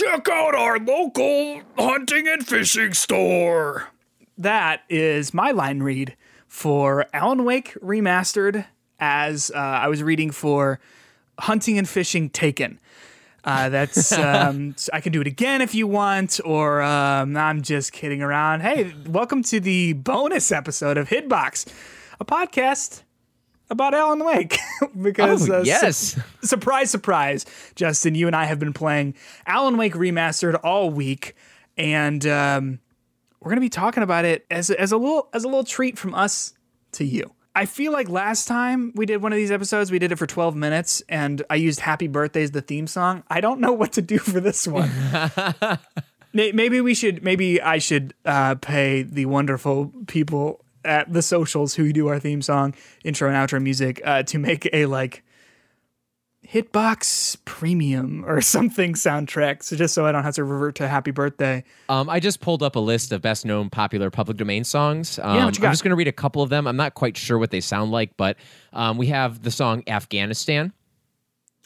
check out our local hunting and fishing store. That is my line read for Alan Wake Remastered as uh, I was reading for Hunting and Fishing Taken. Uh, that's um, I can do it again if you want, or um, I'm just kidding around. Hey, welcome to the bonus episode of Hitbox, a podcast about Alan Wake. because Oh, uh, su- yes. surprise, surprise, Justin, you and I have been playing Alan Wake Remastered all week, and um, we're gonna be talking about it as as a little as a little treat from us to you. I feel like last time we did one of these episodes, we did it for 12 minutes, and I used "Happy Birthday" as the theme song. I don't know what to do for this one. Maybe we should. Maybe I should uh, pay the wonderful people at the socials who do our theme song, intro and outro music uh, to make a like hitbox premium or something soundtrack. So just so I don't have to revert to "Happy Birthday." Um, I just pulled up a list of best known popular public domain songs. Um, what you got? I'm just going to read a couple of them. I'm not quite sure what they sound like, but um, we have the song Afghanistan,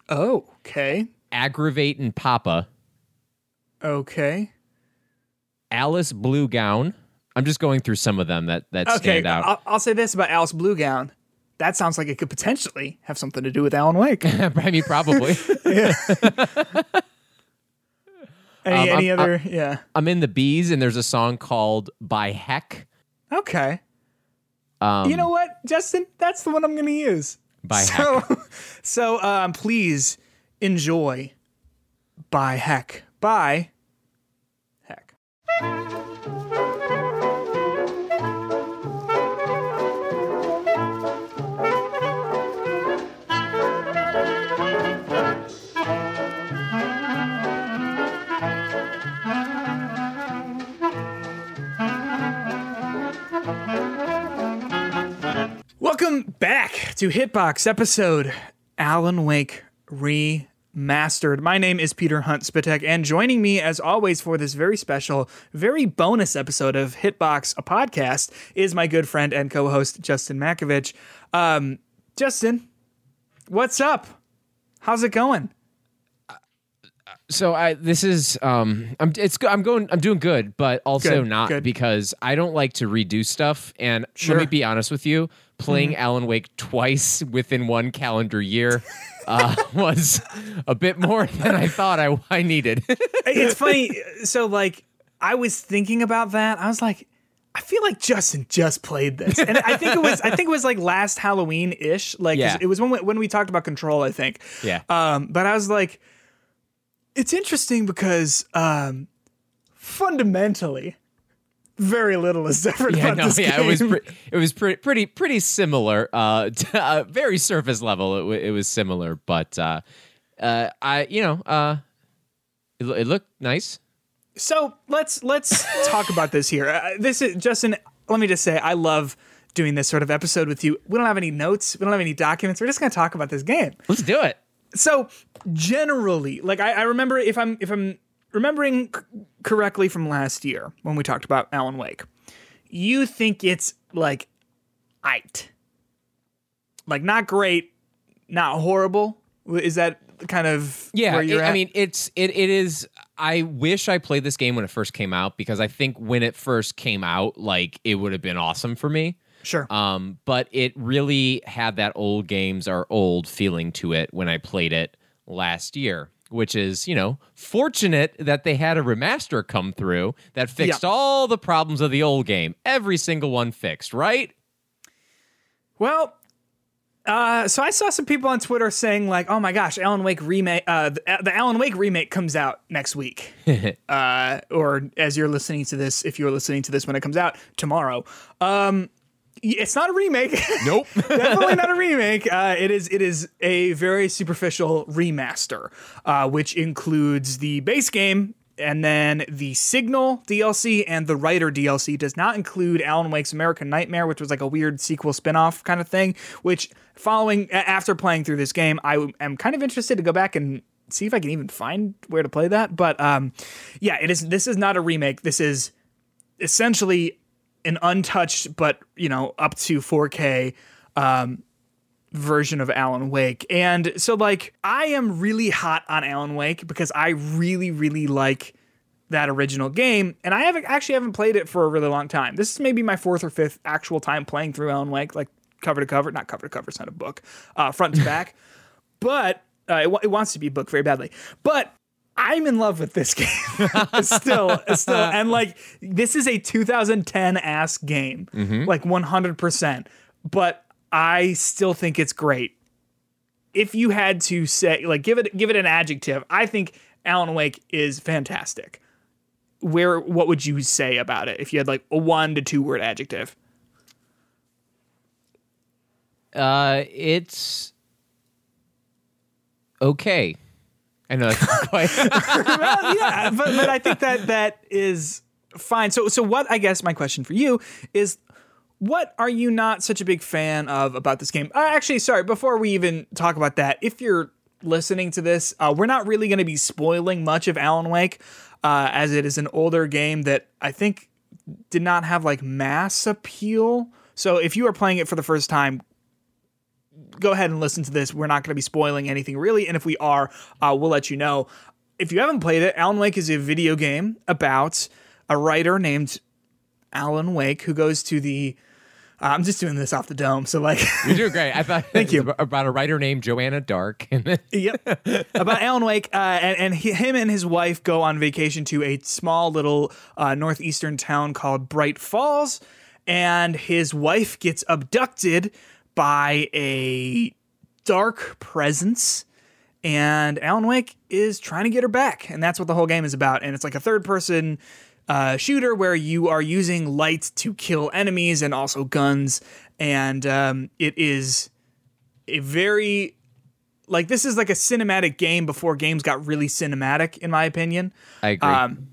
Oh, okay, Aggravate and Papa, okay, Alice Blue Gown. I'm just going through some of them that, that okay. stand out. I'll, I'll say this about Alice Blue Gown. That sounds like it could potentially have something to do with Alan Wake. I mean, probably. Any, Um, any I'm- other? yeah. I'm in the Bees, and there's a song called By Heck. Okay. Um, You know what, Justin? That's the one I'm going to use. By so, so um, please enjoy by heck by Welcome back to Hitbox episode Alan Wake Remastered. My name is Peter Hunt Spitek, and joining me, as always, for this very special, very bonus episode of Hitbox, a podcast, is my good friend and co host, Justin Makovich. Um, Justin, what's up? How's it going? so I this is um I'm it's I'm going I'm doing good, but also Good, not good. because I don't like to redo stuff. And Sure. Let me be honest with you, playing Alan Wake twice within one calendar year uh, was a bit more than I thought I, I needed. It's funny. So, like, I was thinking about that. I was like, I feel like Justin just played this, and I think it was. I think it was like last Halloween ish. Like Yeah. it was when we, when we talked about Control. I think. yeah. Um, but I was like, it's interesting because um, fundamentally, very little is different Yeah, about no, this yeah, game. it was pre- it was pretty pretty pretty similar. Uh, to, uh very surface level, it, w- it was similar, but uh, uh, I you know uh, it, it looked nice. So let's let's talk about this here. Uh, this is Justin. Let me just say, I love doing this sort of episode with you. We don't have any notes. We don't have any documents. We're just going to talk about this game. Let's do it. So generally, like I, I remember, if I'm if I'm remembering c- correctly from last year when we talked about Alan Wake, you think it's like, it, like not great, not horrible. Is that kind of Yeah, Where you're it- at? I mean, it's it it is. I wish I played this game when it first came out because I think when it first came out, like it would have been awesome for me. sure. Um, but it really had that old games are old feeling to it when I played it last year, which is, you know, fortunate that they had a remaster come through that fixed Yeah. all the problems of the old game. Every single one fixed, right? Well, uh, so I saw some people on Twitter saying like, "Oh my gosh, Alan Wake remake, uh, the, the Alan Wake remake comes out next week," uh, or as you're listening to this, if you're listening to this when it comes out tomorrow. Um, it's not a remake. Nope. Definitely not a remake. Uh, it is. It is a very superficial remaster, uh, which includes the base game and then the Signal DLC and the Writer DLC. Does not include Alan Wake's American Nightmare, which was like a weird sequel spin-off kind of thing. Which, following after playing through this game, I am kind of interested to go back and see if I can even find where to play that. But um, yeah, it is. This is not a remake. This is essentially an untouched but you know up to 4K um, version of Alan Wake. And so like I am really hot on Alan Wake because I really really like that original game and I haven't actually haven't played it for a really long time. This is maybe my fourth or fifth actual time playing through Alan Wake like cover to cover, not cover to cover, it's not a book. Uh, front to back. but uh, it, it wants to be a book very badly. But I'm in love with this game still, still, and like this is a 2010 ass game, like 100. percent But I still think it's great. If you had to say, like, give it give it an adjective, I think Alan Wake is fantastic. Where, what would you say about it if you had like a one to two word adjective? Uh, it's okay. I know quite. well, yeah, but, but I think that that is fine. So, so what? I guess my question for you is, what are you not such a big fan of about this game? Uh, actually, sorry. Before we even talk about that, if you're listening to this, uh, we're not really going to be spoiling much of Alan Wake, uh, as it is an older game that I think did not have like mass appeal. So, if you are playing it for the first time, go ahead and listen to this. We're not going to be spoiling anything really, and if we are, uh, we'll let you know. If you haven't played it, Alan Wake is a video game about a writer named Alan Wake who goes to the. Uh, I'm just doing this off the dome, so like, You're doing great. I thought Thank you. about- a writer named Joanna Dark. Yep, about Alan Wake, uh, and, and he, him and his wife go on vacation to a small little uh, northeastern town called Bright Falls, and his wife gets abducted by a dark presence. And Alan Wake is trying to get her back, and that's what the whole game is about. And it's like a third-person uh, shooter where you are using light to kill enemies and also guns, and um, it is a very like this is like a cinematic game before games got really cinematic, in my opinion. I agree. Um,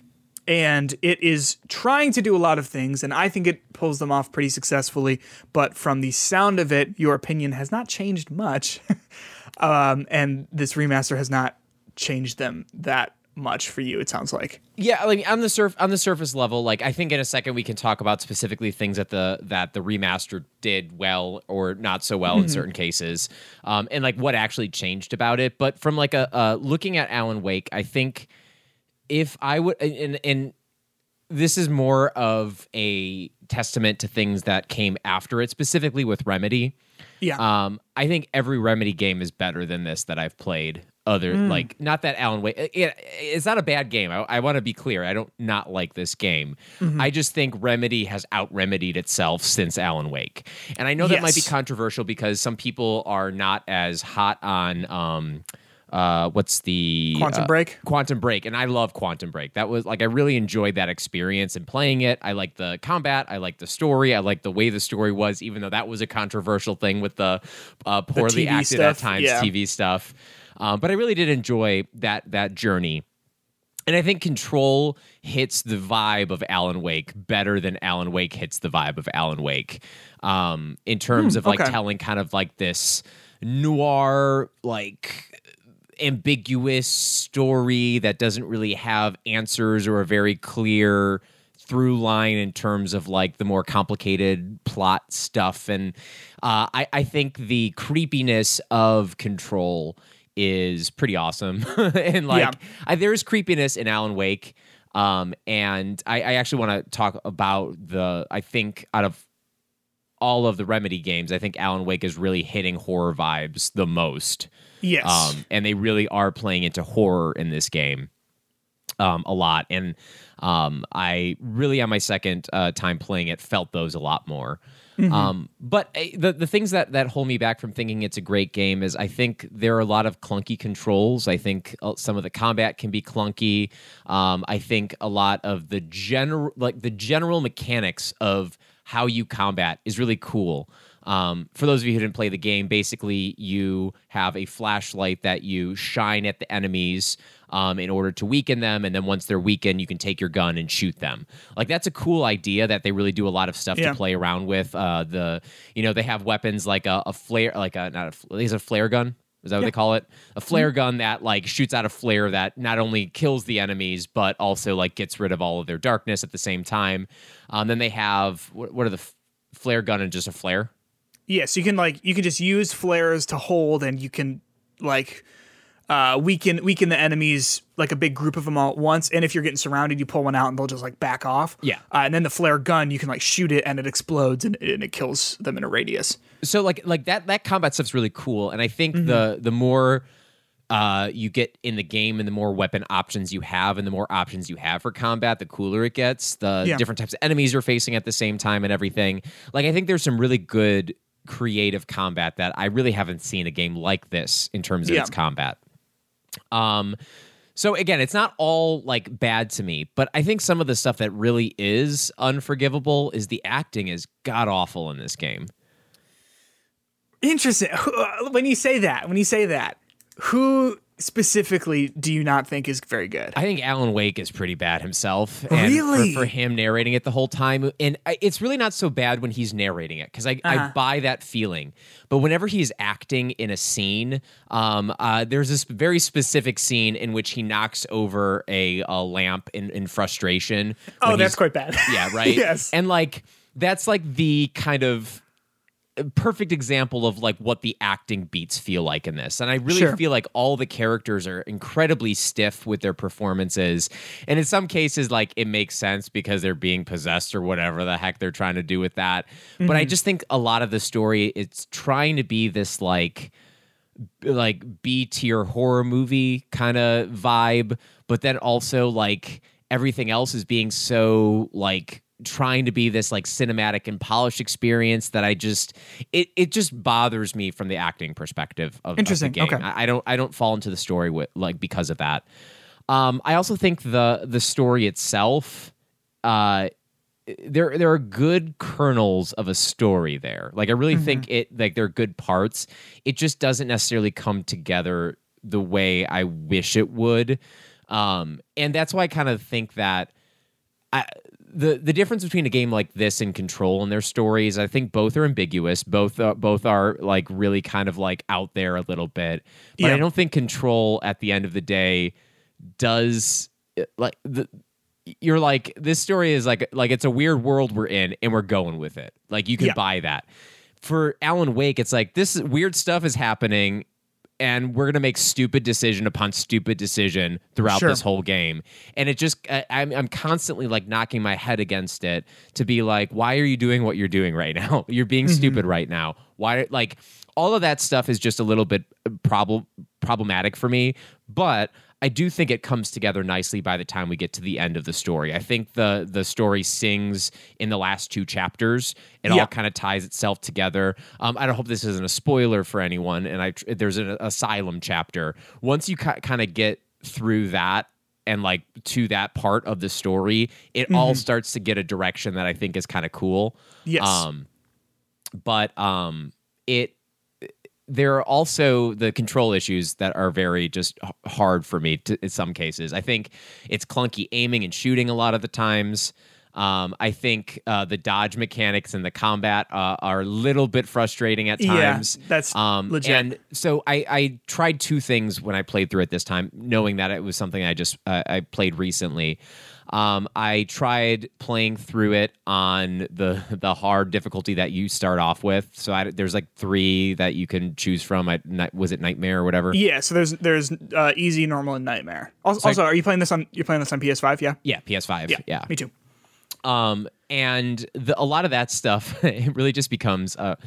and it is trying to do a lot of things, and I think it pulls them off pretty successfully. But from the sound of it, your opinion has not changed much, um, and this remaster has not changed them that much for you. It sounds like. yeah, like on the surf on the surface level, like I think in a second we can talk about specifically things that the that the remaster did well or not so well in certain cases, um, and like what actually changed about it. But from like a uh, looking at Alan Wake, I think if I would and and this is more of a testament to things that came after it, specifically with Remedy. Yeah. Um, I think every Remedy game is better than this that I've played. Other like not that Alan Wake, it, it's not a bad game. I, I want to be clear. I don't not like this game. I just think Remedy has out remedied itself since Alan Wake, and I know that might be controversial because some people are not as hot on. Um, uh, what's the Quantum uh, Break? Quantum Break, and I love Quantum Break. That was like I really enjoyed that experience and playing it. I like the combat, I like the story, I like the way the story was, even though that was a controversial thing with the uh, poorly TV acted at times yeah. TV stuff. Um, but I really did enjoy that that journey. And I think Control hits the vibe of Alan Wake better than Alan Wake hits the vibe of Alan Wake. Um, in terms of like okay. telling kind of like this noir, like ambiguous story that doesn't really have answers or a very clear through line in terms of like the more complicated plot stuff. And uh, I, I think the creepiness of control is pretty awesome. And like Yeah. I, there's creepiness in alan wake um, and I, I actually want to talk about the i think out of all of the remedy games i think alan wake is really hitting horror vibes the most Yes. um, and they really are playing into horror in this game um, a lot. And um, I really, on my second uh, time playing it, felt those a lot more. Um, but uh, the the things that that hold me back from thinking it's a great game is I think there are a lot of clunky controls. I think uh, some of the combat can be clunky. Um, I think a lot of the general like the general mechanics of how you combat is really cool. Um, for those of you who didn't play the game, basically you have a flashlight that you shine at the enemies um, in order to weaken them, and then once they're weakened, you can take your gun and shoot them. Like that's a cool idea that they really do a lot of stuff Yeah. to play around with. Uh, the you know they have weapons like a, a flare, like a not a is a flare gun. Is that what they call it? A flare gun that like shoots out a flare that not only kills the enemies but also like gets rid of all of their darkness at the same time. Um, then they have what, what are the f- flare gun and just a flare? Yeah, so you can like you can just use flares to hold, and you can like uh, weaken weaken the enemies like a big group of them all at once. And if you're getting surrounded, you pull one out, and they'll just like back off. Yeah. uh, and then the flare gun, you can like shoot it, and it explodes, and, and it kills them in a radius. so like like that that combat stuff's really cool and i think the the more uh, you get in the game and the more weapon options you have and the more options you have for combat the cooler it gets the Yeah. different types of enemies you're facing at the same time and everything like i think there's some really good creative combat that i really haven't seen a game like this in terms of Yeah. its combat um so again, it's not all like bad to me, but I think some of the stuff that really is unforgivable is the acting is god awful in this game. Interesting. When you say that, when you say that, who specifically do you not think is very good? I think Alan Wake is pretty bad himself. And Really? For, for him narrating it the whole time. And I, it's really not so bad when he's narrating it because I, I Uh-huh. buy that feeling. But whenever he's acting in a scene, um, uh, there's this very specific scene in which he knocks over a, a lamp in, in frustration. oh, that's quite bad. Yeah, right? yes. And like, that's like the kind of perfect example of like what the acting beats feel like in this. And I really Sure. feel like all the characters are incredibly stiff with their performances. And in some cases, like it makes sense because they're being possessed or whatever the heck they're trying to do with that. But Mm-hmm. I just think a lot of the story, it's trying to be this like like B tier horror movie kind of vibe, but then also like everything else is being so like trying to be this like cinematic and polished experience that I just it it just bothers me from the acting perspective of, of the Interesting. game. Okay. I, I don't I don't fall into the story with like because of that. Um, I also think the the story itself, uh, there there are good kernels of a story there. Like I really think it like there are good parts. It just doesn't necessarily come together the way I wish it would. Um, and that's why I kind of think that I, the the difference between a game like this and Control and their stories, I think both are ambiguous. Both are, both are like really kind of like out there a little bit. But Yeah. I don't think Control at the end of the day does uh, like the you're like this story is like like it's a weird world we're in and we're going with it. Like you can Yeah. buy that. For Alan Wake, it's like this weird stuff is happening and we're gonna make stupid decision upon stupid decision throughout Sure. this whole game. And it just I, I'm I'm constantly like knocking my head against it to be like, why are you doing what you're doing right now? You're being mm-hmm. stupid right now. Why like all of that stuff is just a little bit uh, problem problematic for me, but I do think it comes together nicely by the time we get to the end of the story. I think the the story sings in the last two chapters. It Yeah. all kind of ties itself together. Um, I don't hope this isn't a spoiler for anyone. And I there's an asylum chapter. Once you ki- kind of get through that and like to that part of the story, it all starts to get a direction that I think is kind of cool. Yes. Um, but um, it there are also the control issues that are very just hard for me to, in some cases. I think it's clunky aiming and shooting a lot of the times. Um, I think uh, the dodge mechanics and the combat uh, are a little bit frustrating at times. Yeah, that's um, legit. And so I, I tried two things when I played through it this time, knowing that it was something I just uh, I played recently. Um, I tried playing through it on the the hard difficulty that you start off with. So I, there's like three that you can choose from. I, was it Nightmare or whatever? yeah, so there's there's uh, easy, normal, and nightmare. Also, So I- also, are you playing this on you're playing this on PS5? Yeah. Yeah, PS5. Yeah, Me too. Um, and the, a lot of that stuff, it really just becomes a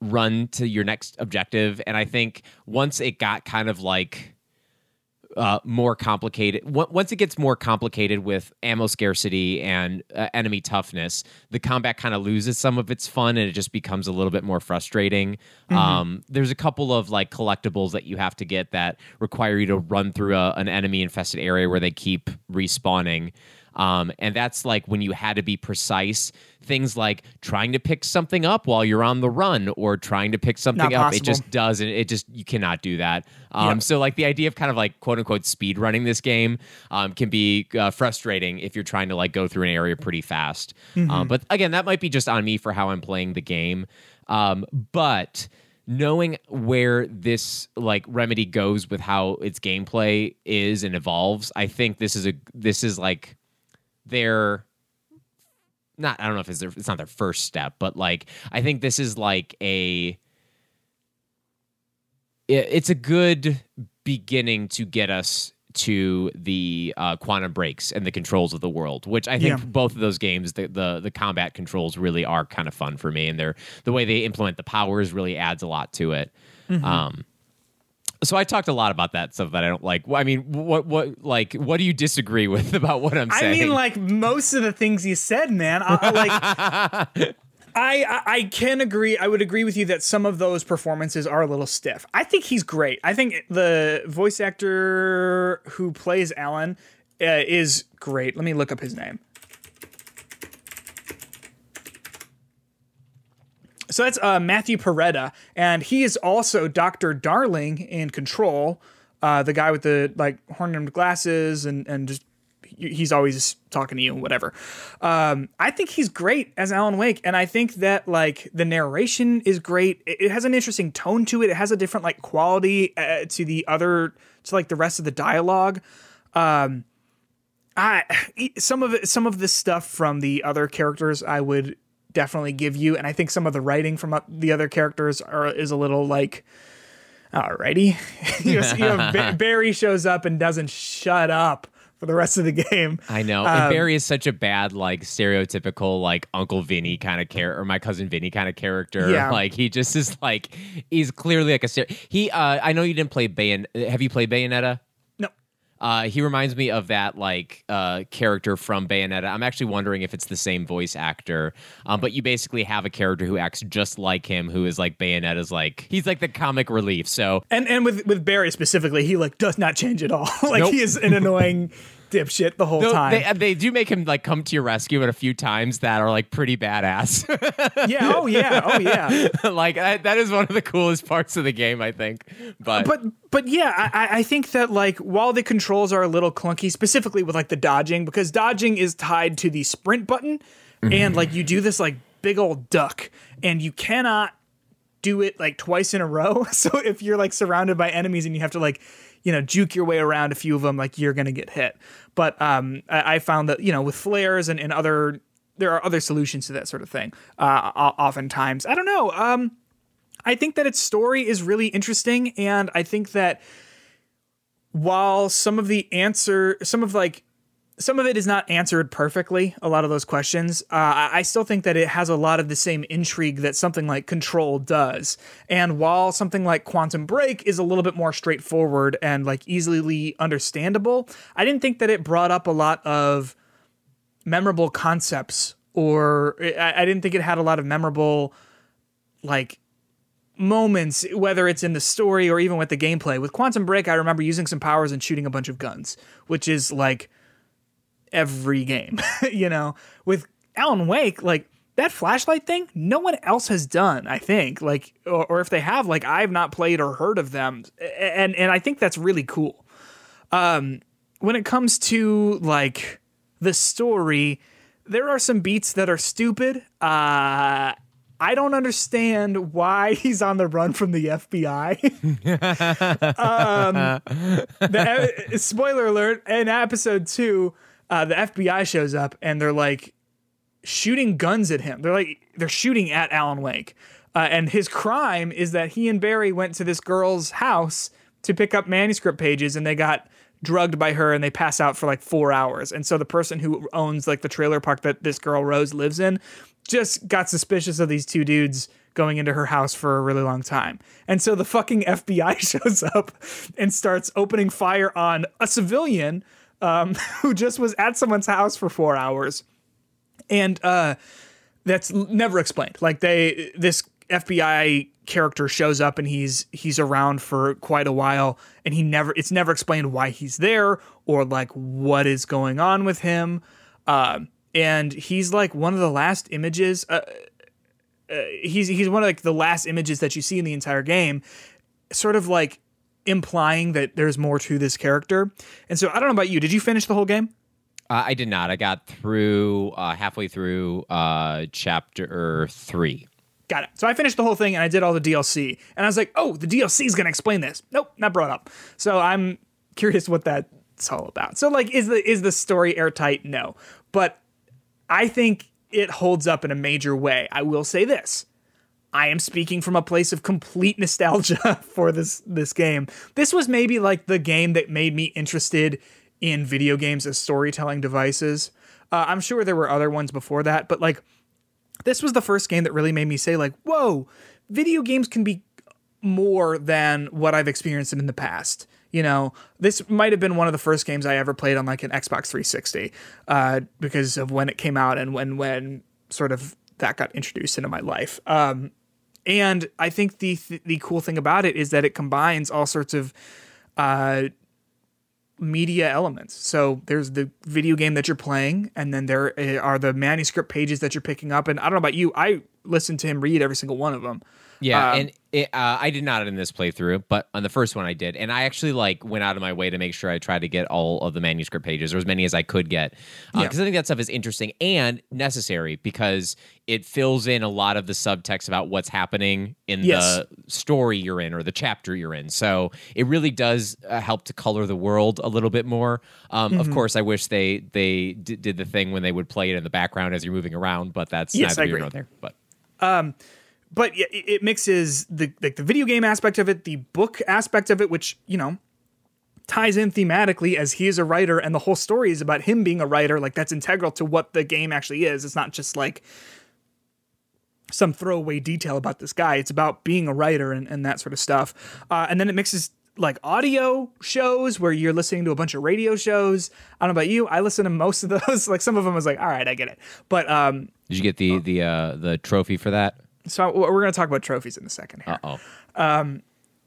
run to your next objective. And I think once it got kind of like uh, more complicated, on- once it gets more complicated with ammo scarcity and uh, enemy toughness, the combat kind of loses some of its fun and it just becomes a little bit more frustrating. Um, there's a couple of like collectibles that you have to get that require you to run through a, an enemy infested area where they keep respawning. Um, and that's like when you had to be precise. Things like trying to pick something up while you're on the run or trying to pick something Not up. It just doesn't. It just, you cannot do that. Um, Yeah. So, like, the idea of kind of like quote unquote speed running this game um, can be uh, frustrating if you're trying to like go through an area pretty fast. Mm-hmm. Um, but again, that might be just on me for how I'm playing the game. Um, but knowing where this like remedy goes with how its gameplay is and evolves, I think this is a this is like their not I don't know if it's their, it's not their first step, but like I think this is like a it, it's a good beginning to get us to the uh, quantum breaks and the controls of the world, which I think Yeah. both of those games, the, the the combat controls really are kind of fun for me, and they're the way they implement the powers really adds a lot to it. Mm-hmm. Um, so I talked a lot about that stuff that I don't like. I mean, what what like what do you disagree with about what I'm saying? I mean, like most of the things you said, man. I, like, I, I I can agree. I would agree with you that some of those performances are a little stiff. I think he's great. I think the voice actor who plays Alan uh, is great. Let me look up his name. So that's uh, Matthew Porretta, and he is also Doctor Darling in Control, uh, the guy with the like horn-rimmed glasses and and just he's always talking to you and whatever. Um, I think he's great as Alan Wake, and I think that like the narration is great. It, it has an interesting tone to it. It has a different like quality uh, to the other to like the rest of the dialogue. Um, I some of it, some of the stuff from the other characters I would definitely give you, and I think some of the writing from the other characters are is a little like. Alrighty, you know, you know, Ba- Barry shows up and doesn't shut up for the rest of the game. I know. Um, and Barry is such a bad, like stereotypical, like Uncle Vinny kind of character, or my cousin Vinny kind of character. Yeah. Like he just is like he's clearly like a stere- he. uh I know you didn't play Bayon. Have you played Bayonetta? Uh, he reminds me of that like uh, character from Bayonetta. I'm actually wondering if it's the same voice actor. Um, but you basically have a character who acts just like him, who is like Bayonetta's like he's like the comic relief. So and and with with Barry specifically, he like does not change at all. like Nope. he is an annoying dipshit the whole Though time. they, they do make him like come to your rescue at a few times that are like pretty badass. yeah. Oh yeah. Oh yeah. like that, that is one of the coolest parts of the game, I think. But, but but yeah, I, I- I think that like while the controls are a little clunky, specifically with like the dodging, because dodging is tied to the sprint button, mhm. and like you do this like big old duck, and you cannot do it like twice in a row. So if you're like surrounded by enemies and you have to like you know juke your way around a few of them, like you're gonna get hit. But um, I, I found that you know with flares and, and other there are other solutions to that sort of thing. Uh, oftentimes, I don't know. Um, I think that its story is really interesting, and I think that while some of the answer, some of like, some of it is not answered perfectly, a lot of those questions, uh, I still think that it has a lot of the same intrigue that something like Control does. And while something like Quantum Break is a little bit more straightforward and like easily understandable, I didn't think that it brought up a lot of memorable concepts or I, I didn't think it had a lot of memorable like moments, whether it's in the story or even with the gameplay. With Quantum Break, I remember using some powers and shooting a bunch of guns, which is like every game, you know. With Alan Wake, like that flashlight thing, no one else has done, I think. Like, or, or if they have, like I've not played or heard of them, and and I think that's really cool. Um, when it comes to like the story, there are some beats that are stupid. Uh, I don't understand why he's on the run from the FBI. um, the, uh, spoiler alert: in episode two, uh, the FBI shows up and they're like shooting guns at him. They're like they're shooting at Alan Wake, uh, and his crime is that he and Barry went to this girl's house to pick up manuscript pages, and they got drugged by her and they pass out for like four hours. And so the person who owns like the trailer park that this girl Rose lives in just got suspicious of these two dudes going into her house for a really long time. And so the fucking FBI shows up and starts opening fire on a civilian um, who just was at someone's house for four hours. And uh, that's never explained. Like they, this FBI character shows up and he's he's around for quite a while, and he never it's never explained why he's there or like what is going on with him. Um, and he's like one of the last images. Uh, uh, he's he's one of like the last images that you see in the entire game, sort of like implying that there's more to this character. And so I don't know about you. Did you finish the whole game? Uh, I did not. I got through uh, halfway through uh, chapter three. Got it. So I finished the whole thing and I did all the DLC. And I was like, oh, the DLC is going to explain this. Nope, not brought up. So I'm curious what that's all about. So like, is the is the story airtight? No, but I think it holds up in a major way. I will say this. I am speaking from a place of complete nostalgia for this this game. This was maybe like the game that made me interested in video games as storytelling devices. Uh, I'm sure there were other ones before that, but like this was the first game that really made me say like, "Whoa, video games can be more than what I've experienced in the past." You know, this might have been one of the first games I ever played on like an Xbox 360 uh, because of when it came out and when when sort of that got introduced into my life. Um, and I think the th- the cool thing about it is that it combines all sorts of uh, media elements. So there's the video game that you're playing, and then there uh, are the manuscript pages that you're picking up. And I don't know about you, I listen to him read every single one of them. Yeah, Um, and it, uh, I did not in this playthrough, but on the first one I did, and I actually like went out of my way to make sure I tried to get all of the manuscript pages or as many as I could get, because Yeah. I think that stuff is interesting and necessary because it fills in a lot of the subtext about what's happening in Yes. the story you're in or the chapter you're in. So it really does uh, help to color the world a little bit more. Um, Mm-hmm. Of course, I wish they they d- did the thing when they would play it in the background as you're moving around, but that's Yes, neither I here nor there. But but it it mixes the like the video game aspect of it, the book aspect of it, which you know ties in thematically as he is a writer, and the whole story is about him being a writer. Like that's integral to what the game actually is. It's not just like some throwaway detail about this guy. It's about being a writer and, and that sort of stuff. Uh, and then it mixes like audio shows where you're listening to a bunch of radio shows. I don't know about you. I listen to most of those. like some of them I was like, all right, I get it. But um, did you get the the uh, the trophy for that? so we're going to talk about trophies in a second here. Uh oh.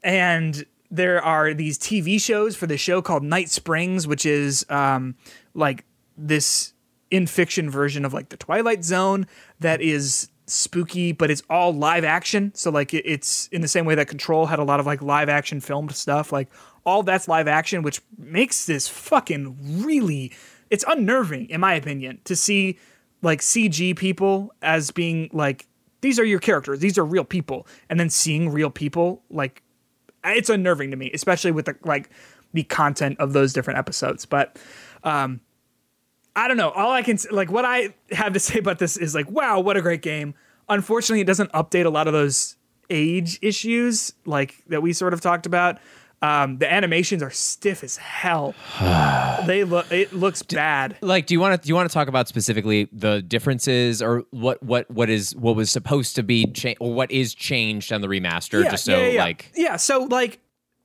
and there are these TV shows for the show called Night Springs, which is um, like this in fiction version of like the Twilight Zone that is spooky, but it's all live action. So like it, it's in the same way that Control had a lot of like live action filmed stuff. Like all that's live action, which makes this fucking really it's unnerving in my opinion to see like CG people as being like these are your characters, these are real people, and then seeing real people like it's unnerving to me, especially with the like the content of those different episodes. But um, I don't know. All I can like what I have to say about this is like, wow, what a great game. Unfortunately, it doesn't update a lot of those age issues like that we sort of talked about. Um, the animations are stiff as hell. they look. It looks bad. like do you want to do you want to talk about specifically the differences or what what what is what was supposed to be changed or what is changed on the remaster just so yeah. like yeah so like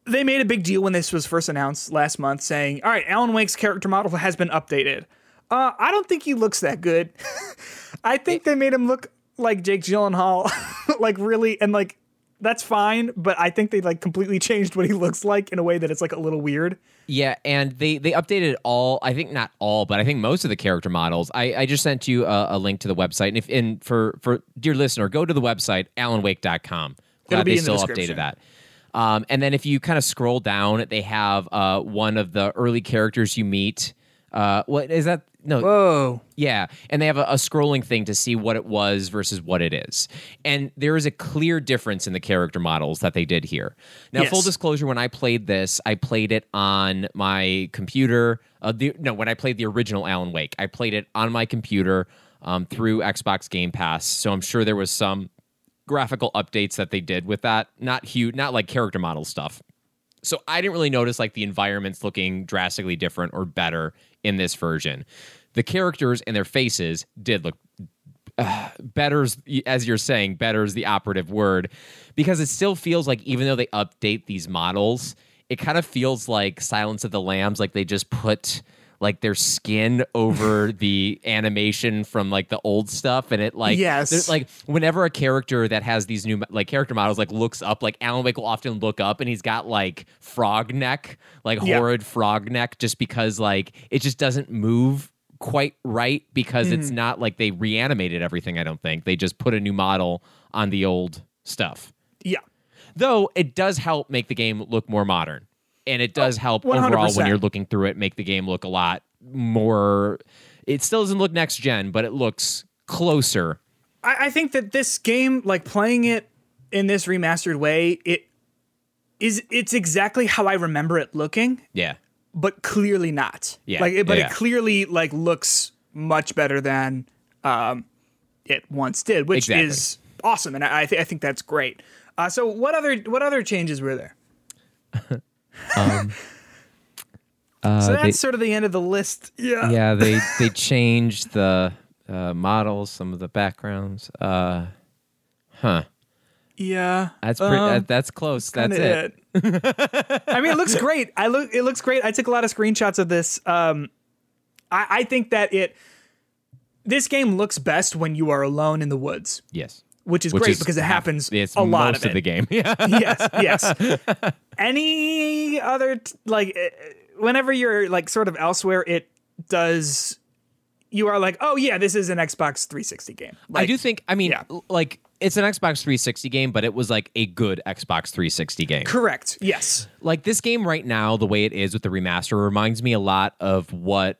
they made a big deal when this was first announced last month saying all right alan wake's character model has been updated uh, i don't think he looks that good. I think they made him look like jake gyllenhaal like really and like that's fine but i think they like completely changed what he looks like in a way that it's like a little weird. Yeah and they they updated all i think not all but i think most of the character models. I i just sent you a, a link to the website and if and for for dear listener go to the website alanwake.com glad It'll be they in still description. updated that. Um, and then if you kind of scroll down they have uh, one of the early characters you meet uh, what is that no whoa Yeah, and they have a, a scrolling thing to see what it was versus what it is. And there is a clear difference in the character models that they did here. Now, Yes. full disclosure, when I played this, I played it on my computer. Uh, the, no, when I played the original Alan Wake, I played it on my computer um, through Xbox Game Pass. So I'm sure there was some graphical updates that they did with that. Not huge, not like character model stuff. So I didn't really notice like the environments looking drastically different or better in this version. The characters and their faces did look uh, better's as you're saying better's the operative word because it still feels like even though they update these models it kind of feels like silence of the lambs like they just put like their skin over the animation from like the old stuff and it like Yes. like whenever a character that has these new like character models like looks up like alan wake will often look up and he's got like frog neck like Yeah. horrid frog neck just because like it just doesn't move quite right because Mm-hmm. it's not like they reanimated everything i don't think. They just put a new model on the old stuff. Yeah. Though it does help make the game look more modern and it does help 100%. overall when you're looking through it make the game look a lot more it still doesn't look next gen but it looks closer. I, I think that this game, like playing it in this remastered way, it is it's exactly how I remember it looking, yeah but clearly not. Yeah, Like, it- but yeah. it clearly like looks much better than um it once did, which Exactly. is awesome, and I, I, th- I think that's great. Uh, so what other what other changes were there? Uh, so they- that's sort of the end of the list. Yeah. yeah, they they changed the uh, models, some of the backgrounds. Uh, huh. Yeah. That's pretty. Um, that, that's close. That's kinda it. I mean, it looks great. I look. It looks great. I took a lot of screenshots of this. Um, I, I think that it. This game looks best when you are alone in the woods, Yes. which is Which great is because it happens It's a lot most of it. the game. Yeah. yes, yes. Any other t- like, uh, whenever you're like sort of elsewhere, it does. You are like, oh yeah, this is an Xbox 360 game. Like, I do think. I mean, yeah. like it's an Xbox 360 game, but it was like a good Xbox 360 game. correct. Yes. like this game right now, the way it is with the remaster, reminds me a lot of what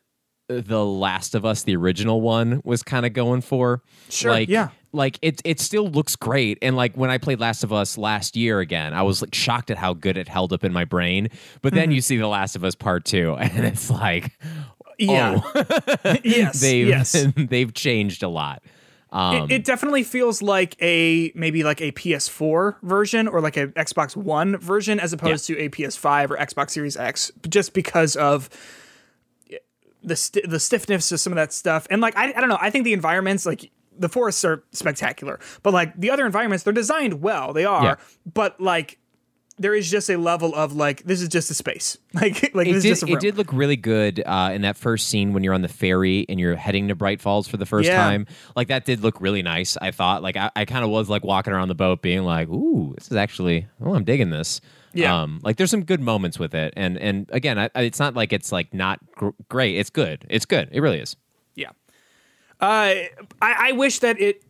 the Last of Us, the original one, was kind of going for. Sure, Like, yeah. Like it, it still looks great. And like when I played Last of Us last year again, I was like shocked at how good it held up in my brain. But Mm-hmm. then you see The Last of Us Part Two, and it's like, Yeah. oh, yes. they've yes. they've changed a lot. Um, it, it definitely feels like a maybe like a PS4 version or like a Xbox One version as opposed to a PS5 or Xbox Series X, just because of the st- the stiffness of some of that stuff. And like I, I don't know, I think the environments like the forests are spectacular, but like the other environments, they're designed well. They are, Yeah. but like there is just a level of like this is just a space, like like it this did, is just a room. it did look really good uh, in that first scene when you're on the ferry and you're heading to Bright Falls for the first Yeah. time. Like that did look really nice. I thought like I, I kind of was like walking around the boat being like, ooh, this is actually oh I'm digging this. Yeah. Um, like there's some good moments with it, and and again, I, I- it's not like it's like not gr- great. It's good. It's good. It really is. Yeah. Uh, I, I wish that it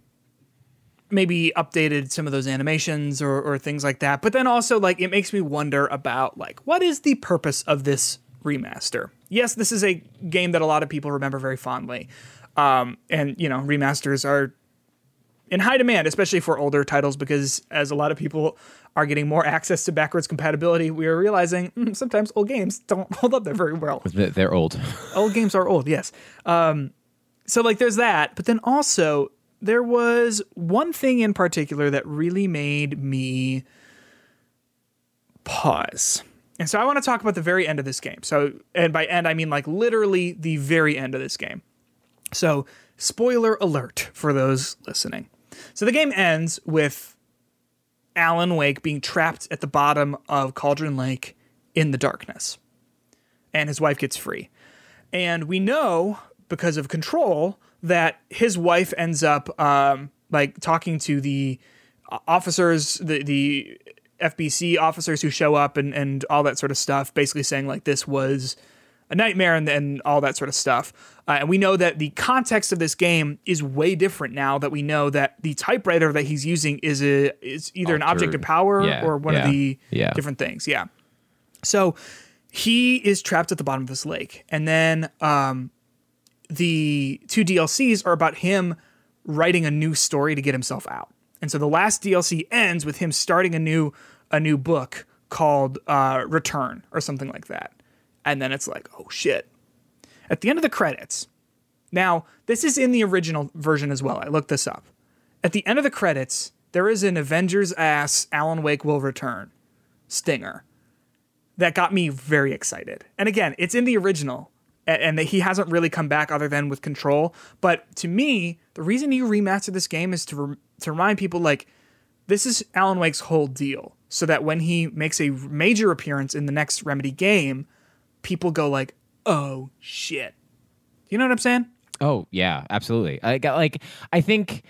maybe updated some of those animations or, or things like that. But then also, like, it makes me wonder about, like, what is the purpose of this remaster? Yes, this is a game that a lot of people remember very fondly. Um, and, you know, remasters are in high demand, especially for older titles, because as a lot of people are getting more access to backwards compatibility, we are realizing mm, sometimes old games don't hold up there very well They're they're old. old games are old, yes. Um, so like there's that, but then also there was one thing in particular that really made me pause. And so I want to talk about the very end of this game. So and by end I mean like literally the very end of this game. So spoiler alert for those listening. So the game ends with Alan Wake being trapped at the bottom of Cauldron Lake in the darkness. And his wife gets free. And we know because of control that his wife ends up um, like talking to the officers, the the FBC officers who show up and and all that sort of stuff, basically saying like this was a nightmare and, and all that sort of stuff. Uh, and we know that the context of this game is way different now that we know that the typewriter that he's using is a is either an object of power Yeah, or one yeah, of the yeah. different things. Yeah. So he is trapped at the bottom of this lake, and then um, the two DLCs are about him writing a new story to get himself out. And so the last DLC ends with him starting a new a new book called uh, Return or something like that. And then it's like, oh shit. At the end of the credits, now this is in the original version as well. I looked this up. At the end of the credits, there is an Avengers ass Alan Wake will return stinger that got me very excited. And again, it's in the original, a- and that he hasn't really come back other than with Control. But to me, the reason you remastered this game is to re- to remind people like this is Alan Wake's whole deal, so that when he makes a major appearance in the next Remedy game, people go like, "Oh shit," you know what I'm saying? Oh yeah, absolutely. I got like I think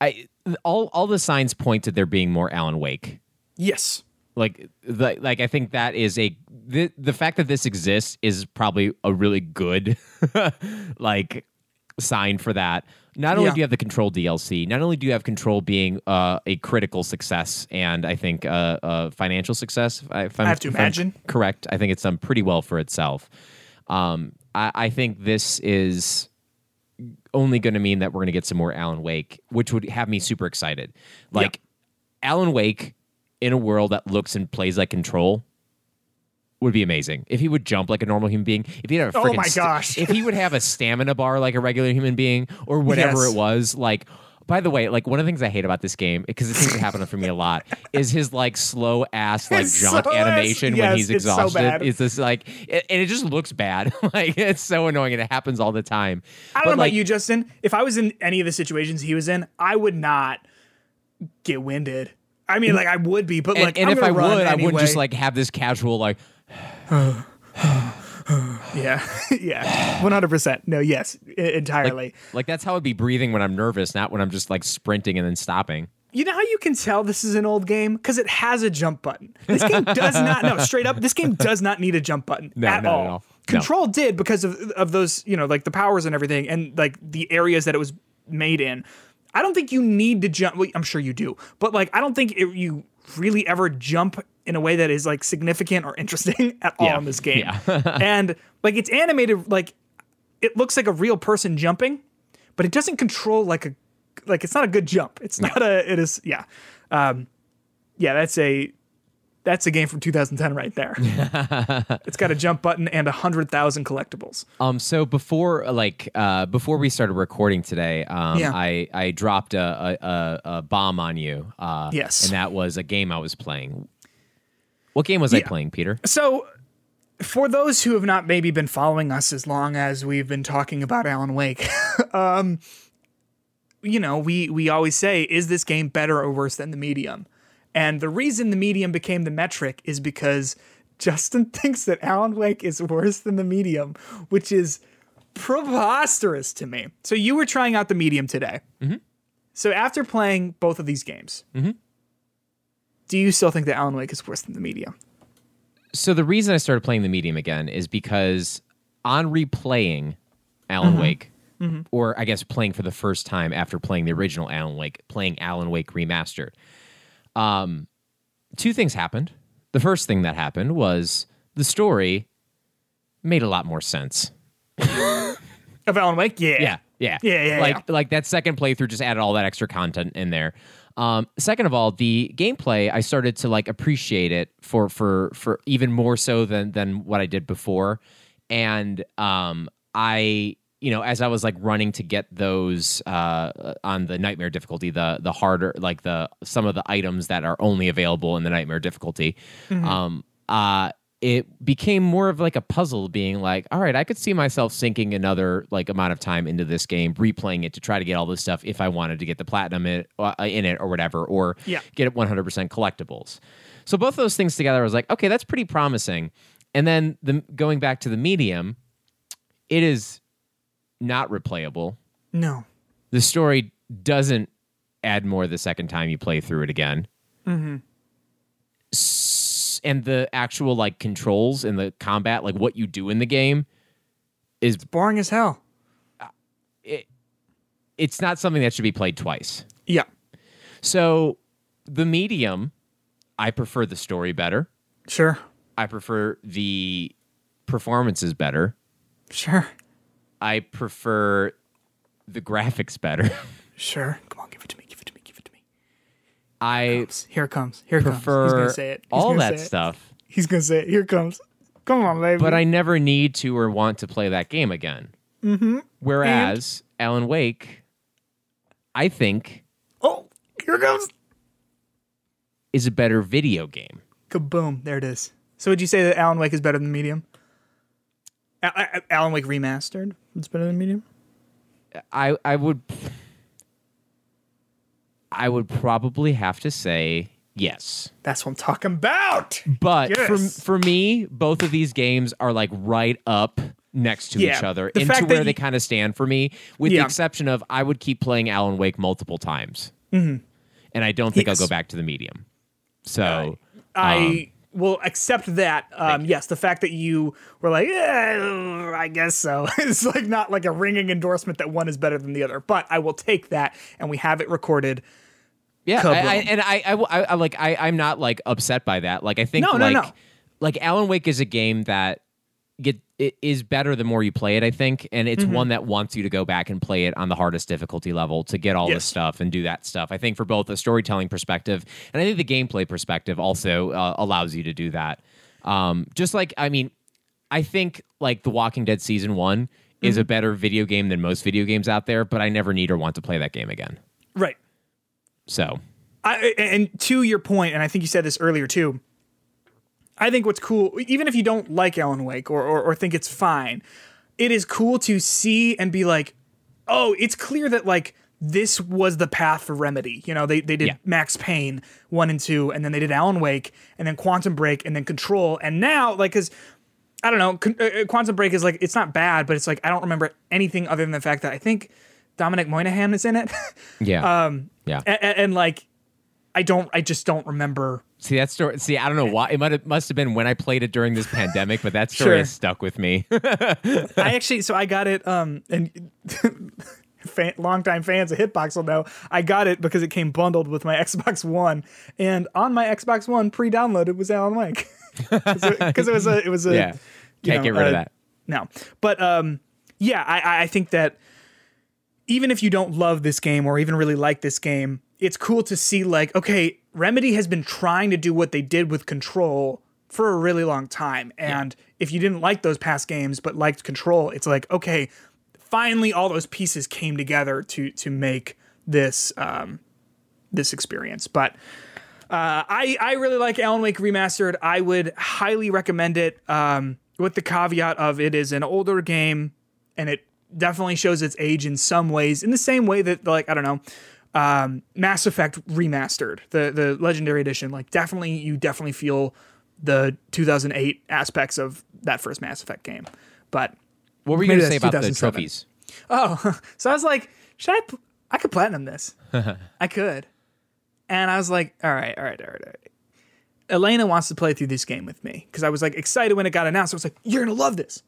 I all all the signs point to there being more Alan Wake. Yes. Like the, like I think that is a the, the fact that this exists is probably a really good like sign for that. Not only Yeah. do you have the Control DLC, not only do you have Control being uh, a critical success and I think uh, a financial success. If, I'm, I have to if I'm imagine. correct. I think it's done pretty well for itself. Um, I, I think this is only going to mean that we're going to get some more Alan Wake, which would have me super excited. Like Alan Wake in a world that looks and plays like Control would be amazing. If he would jump like a normal human being, if he had a Oh my st- gosh. if he would have a stamina bar like a regular human being or whatever Yes. it was, like By the way, like one of the things I hate about this game because it seems to happen for me a lot is his like slow ass like It's jump so- animation yes, when he's it's so exhausted. It's this like, it, and it just looks bad. like it's so annoying, and it happens all the time. I don't But, know like, about you, Justin. If I was in any of the situations he was in, I would not get winded. I mean, like I would be, but And, like, and if I would, I wouldn't just like have this casual like. yeah, yeah, one hundred percent. No, yes, entirely. Like that's how I'd be breathing when I'm nervous, not when I'm just like sprinting and then stopping. You know how you can tell this is an old game because it has a jump button. This game does not. No, straight up, this game does not need a jump button No, at all. at all. No. Control did because of of those, you know, like the powers and everything, and like the areas that it was made in. I don't think you need to jump. Well, I'm sure you do, but like I don't think it, you really ever jump in a way that is like significant or interesting at all Yeah. in this game. Yeah. and like it's animated like it looks like a real person jumping, but it doesn't control like a like it's not a good jump. It's not a it is yeah. Um yeah, that's a that's a game from 2010 right there. it's got a jump button and hundred thousand collectibles. Um, so before like uh before we started recording today, um, Yeah. I I dropped a a, a, bomb on you. Uh, Yes. and that was a game I was playing. What game was I playing, Peter? So, for those who have not maybe been following us as long as we've been talking about Alan Wake, um, you know, we we always say, is this game better or worse than the medium? And the reason the medium became the metric is because Justin thinks that Alan Wake is worse than the medium, which is preposterous to me. So you were trying out the medium today. Mm-hmm. So after playing both of these games, mm-hmm. do you still think that Alan Wake is worse than the medium? So the reason I started playing the medium again is because on replaying Alan mm-hmm. Wake, or I guess playing for the first time after playing the original Alan Wake, playing Alan Wake remastered, um, two things happened. The first thing that happened was the story made a lot more sense. Of Alan Wake? Yeah. Yeah, yeah, Yeah, yeah, Like yeah. like that second playthrough just added all that extra content in there. Um, second of all, the gameplay I started to like appreciate it for for for even more so than than what I did before, and um, I you know as I was like running to get those uh, on the nightmare difficulty, the the harder like the some of the items that are only available in the nightmare difficulty, um, uh, it became more of like a puzzle being like all right i could see myself sinking another like amount of time into this game replaying it to try to get all this stuff if i wanted to get the platinum in, uh, in it or whatever or Yeah. get it 100% collectibles. So both those things together i was like okay that's pretty promising. And then the going back to the medium it is not replayable No. the story doesn't add more the second time you play through it again. Mm-hmm. S- and the actual like controls and the combat, like what you do in the game, is Boring as hell. Uh, it it's not something that should be played twice. Yeah. So the medium, I prefer the story better. Sure. I prefer the performances better. Sure. I prefer the graphics better. Sure. Come on, give it to me. Give it to me. Give it to me. I Here it comes. Here it comes. He's prefer gonna say it. He's all gonna that say it. stuff. He's gonna say it. Here it comes. Come on, baby. but I never need to or want to play that game again. Mm-hmm. Whereas Alan Wake, I think, oh, here it comes. is a better video game. Kaboom! There it is. So would you say that Alan Wake is better than Medium? Alan Wake remastered. It's better than Medium. I I would I would probably have to say yes. That's what I'm talking about. But for Yes. for me, both of these games are like right up next to Yeah. each other The into where they kind of stand for me, with Yeah. the exception of I would keep playing Alan Wake multiple times. And I don't think Mm-hmm. Yes. I'll go back to the medium. So I will accept that. Um, yes, the fact that you were like, eh, I guess so. it's like not like a ringing endorsement that one is better than the other. But I will take that, and we have it recorded. Yeah, I, I, and I, I, I, I like I, I'm not like upset by that. Like I think No, no, like no. like Alan Wake is a game that get it is better the more you play it. I think, and it's Mm-hmm. one that wants you to go back and play it on the hardest difficulty level to get all Yes. this stuff and do that stuff. I think for both a storytelling perspective and I think the gameplay perspective also uh, allows you to do that. Um, just like I mean, I think like The Walking Dead season one is Mm-hmm. a better video game than most video games out there, but I never need or want to play that game again. Right. So I, and to your point, and I think you said this earlier too. I think what's cool, even if you don't like Alan Wake or, or, or think it's fine, it is cool to see and be like, oh, it's clear that like this was the path for Remedy. You know, they they did Yeah. Max Payne one and two, and then they did Alan Wake, and then Quantum Break, and then Control, and now like because I don't know, Con- uh, uh, Quantum Break is like it's not bad, but it's like I don't remember anything other than the fact that I think Dominic Monaghan is in it, yeah, um, yeah. and, and, and like I don't, I just don't remember. See that story. See, I don't know why it might have, must have been when I played it during this pandemic, but that story Sure. has stuck with me. I actually, so I got it, um, and fan, longtime fans of Hitbox will know I got it because it came bundled with my Xbox One, and on my Xbox One pre-downloaded was Alan Wake because it was a, it was a, yeah, you can't know, get rid of uh, that. No, but um, yeah, I- I I think that even if you don't love this game or even really like this game, it's cool to see like okay, Remedy has been trying to do what they did with Control for a really long time, and if you didn't like those past games but liked Control, it's like okay, finally all those pieces came together to to make this um this experience, but. Uh, I, I really like Alan Wake Remastered. I would highly recommend it um, with the caveat of it is an older game and it definitely shows its age in some ways, in the same way that, like, I don't know, um, Mass Effect Remastered, the, the Legendary Edition, like, definitely, you definitely feel the 2008 aspects of that first Mass Effect game. But, What were you going to say about the trophies? oh, so I was like, should I, pl- I could platinum this. I could. And I was like, all right, all right, all right, all right. Elena wants to play through this game with me because I was like excited when it got announced. I was like, you're gonna love this.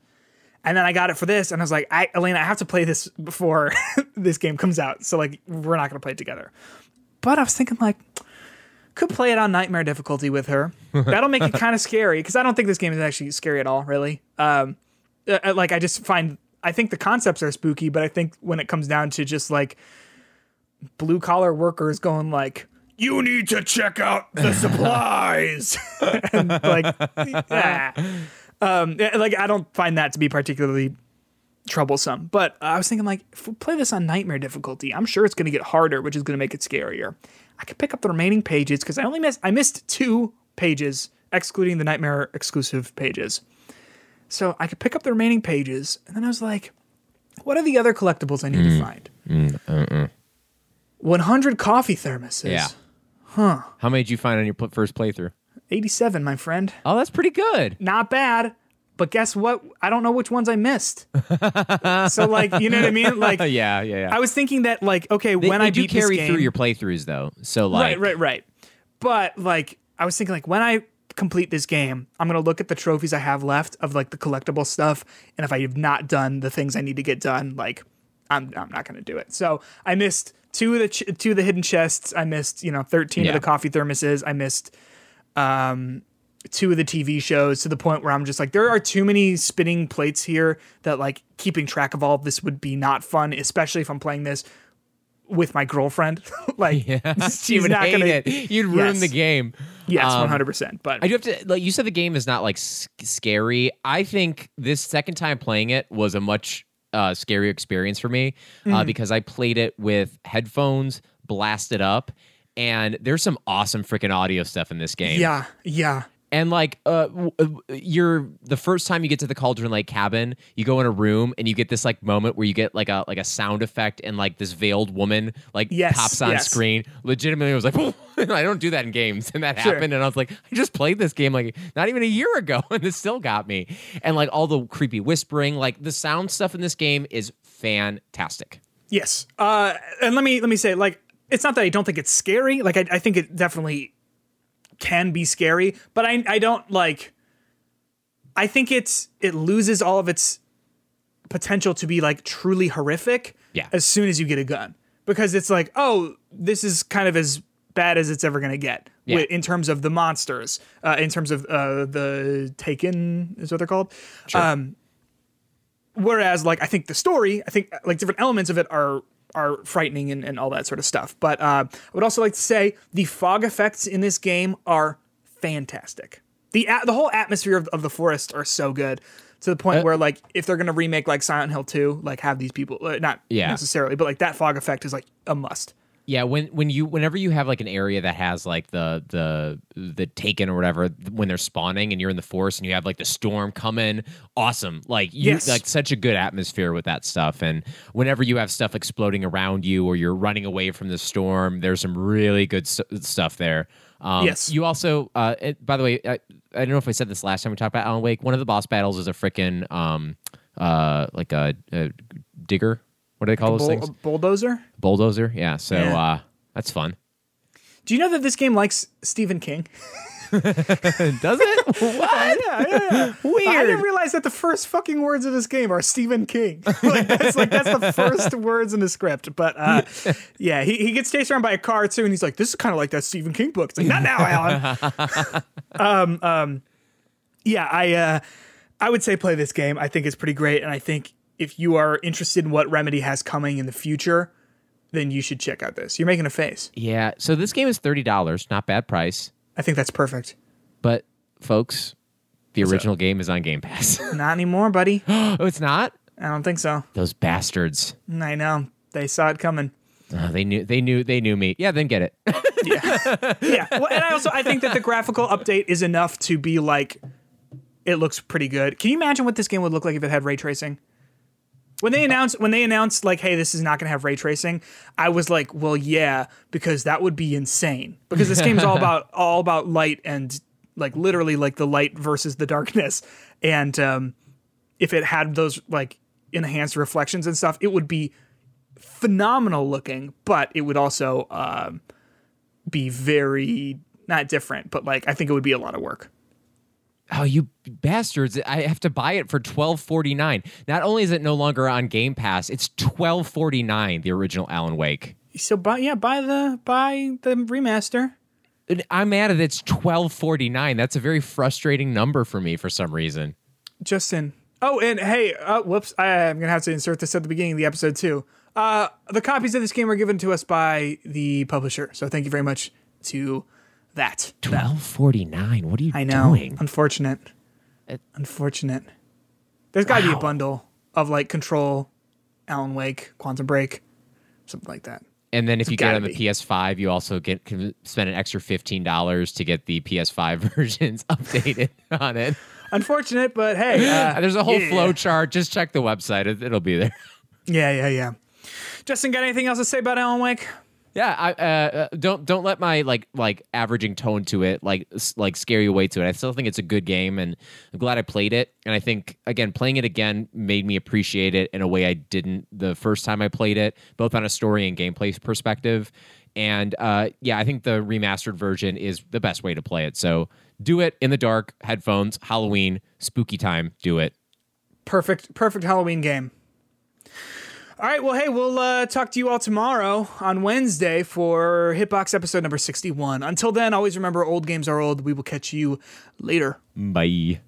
And then I got it for this, and I was like, I, Elena, I have to play this before this game comes out. So like, we're not gonna play it together. But I was thinking like, could play it on nightmare difficulty with her. That'll make it kind of scary because I don't think this game is actually scary at all, really. Um, uh, like I just find I think the concepts are spooky, but I think when it comes down to just like blue collar workers going like You need to check out the supplies. and like ah. Um like I don't find that to be particularly troublesome. But I was thinking like if we play this on nightmare difficulty, I'm sure it's going to get harder, which is going to make it scarier. I could pick up the remaining pages because I only missed I missed two pages, excluding the nightmare exclusive pages. So I could pick up the remaining pages, and then I was like, what are the other collectibles I need to find? 100 coffee thermoses. Yeah. Huh. How many did you find on your pl- first playthrough? 87, my friend. Oh, that's pretty good. not bad. But guess what? I don't know which ones I missed. so like, you know what I mean? Like, yeah, yeah, yeah. I was thinking that like, okay, they, when they I do beat carry this game, through your playthroughs though. So like, right, right, right. But like, I was thinking like, when I complete this game, I'm gonna look at the trophies I have left of like the collectible stuff, and if I have not done the things I need to get done, like, I'm I'm not gonna do it. So I missed two of the ch- two of the hidden chests. I missed you know 13 Yeah. of the coffee thermoses. I missed um two of the TV shows to the point where I'm just like, there are too many spinning plates here that like keeping track of all of this would be not fun, especially if I'm playing this with my girlfriend. like, you she's would not hate gonna. it. You'd ruin Yes. the game. Yes, Um, 100. percent But I do have to like you said the game is not like s- scary. I think this second time playing it was a much uh, scarier experience for me uh, Mm. because I played it with headphones blasted up, and there's some awesome freaking audio stuff in this game. yeah, yeah, And like, uh, uh, you're the first time you get to the Cauldron Lake cabin, you go in a room and you get this like moment where you get like a like a sound effect and like this veiled woman like Yes, pops on yes. screen. Legitimately, I was like, I don't do that in games, and that Sure. happened, and I was like, I just played this game like not even a year ago, and it still got me. And like all the creepy whispering, like the sound stuff in this game is fantastic. yes. Uh, and let me let me say, like, it's not that I don't think it's scary. Like, I, I think it definitely can be scary, but I I don't like. I think it's it loses all of its potential to be like truly horrific Yeah. as soon as you get a gun because it's like oh this is kind of as bad as it's ever going to get Yeah. in terms of the monsters uh, in terms of uh, the taken is what they're called um whereas like i think the story i think like different elements of it are are frightening and, and all that sort of stuff. But uh, i would also like to say the fog effects in this game are fantastic. The a- the whole atmosphere of, of the forest are so good to the point Uh, where like if they're gonna remake like silent hill 2 like have these people uh, not Yeah. necessarily but like that fog effect is like a must Yeah, when when you whenever you have like an area that has like the the the taken or whatever when they're spawning and you're in the forest and you have like the storm coming, awesome. Like you Yes. like such a good atmosphere with that stuff. And whenever you have stuff exploding around you or you're running away from the storm, there's some really good s- stuff there. Um, Yes. You also, uh, it, by the way, I, I don't know if I said this last time we talked about Alan Wake. One of the boss battles is a freaking um, uh, like a, a digger. What do they call those Bull- things? bulldozer. Bulldozer. Yeah. So Yeah. Uh, that's fun. Do you know that this game likes Stephen King? Does it? what? Yeah, yeah, yeah. Weird. I didn't realize that the first fucking words of this game are Stephen King. like that's like that's the first words in the script. But uh, yeah, he, he gets chased around by a car too, and he's like, "This is kind of like that Stephen King book." It's like, "Not now, Alan." um, um, yeah, I uh, I would say play this game. I think it's pretty great, and I think if you are interested in what Remedy has coming in the future, then you should check out this. You're making a face. Yeah. So this game is thirty dollars. Not bad price. I think that's perfect. But folks, the original game is on Game Pass. Not anymore, buddy. oh, it's not. I don't think so. Those bastards. I know they saw it coming. Oh, they knew. They knew. They knew me. Yeah. Then get it. Yeah. Yeah. Well, and I also I think that the graphical update is enough to be like it looks pretty good. Can you imagine what this game would look like if it had ray tracing? When they announced when they announced like, hey, this is not gonna have ray tracing, I was like, well, yeah, because that would be insane. Because this game is all about all about light and like literally like the light versus the darkness. And um, if it had those like enhanced reflections and stuff, it would be phenomenal looking, but it would also um, be very not different, but like I think it would be a lot of work. Oh, you bastards! I have to buy it for twelve forty nine. Not only is it no longer on Game Pass, it's twelve forty nine. The original Alan Wake. So buy yeah, buy the buy the remaster. I'm mad at it's twelve forty nine. That's a very frustrating number for me for some reason. Justin. Oh, and hey, uh, whoops, I, I'm gonna have to insert this at the beginning of the episode too. Uh, the copies of this game were given to us by the publisher, so thank you very much to that. Twelve forty nine. What are you doing? I know. doing? Unfortunate. It- Unfortunate. There's got to be a bundle of like Control, Alan Wake, Quantum Break, something like that. And then if you get on the be. PS5, you also get can spend an extra fifteen dollars to get the PS5 versions updated on it. Unfortunate, but hey, uh, There's a whole yeah. flow chart. Just check the website; it, it'll be there. Yeah, yeah, yeah. Justin, got anything else to say about Alan Wake? Yeah, I uh, uh, don't don't let my like like averaging tone to it like like scare you away to it. I still think it's a good game, and I'm glad I played it. And I think again, playing it again made me appreciate it in a way I didn't the first time I played it, both on a story and gameplay perspective. And uh, yeah, I think the remastered version is the best way to play it. So do it in the dark, headphones, Halloween, spooky time. Do it. Perfect, perfect Halloween game. All right, well, hey, we'll uh, talk to you all tomorrow on Wednesday for Hitbox episode number 61. Until then, always remember old games are old. We will catch you later. Bye.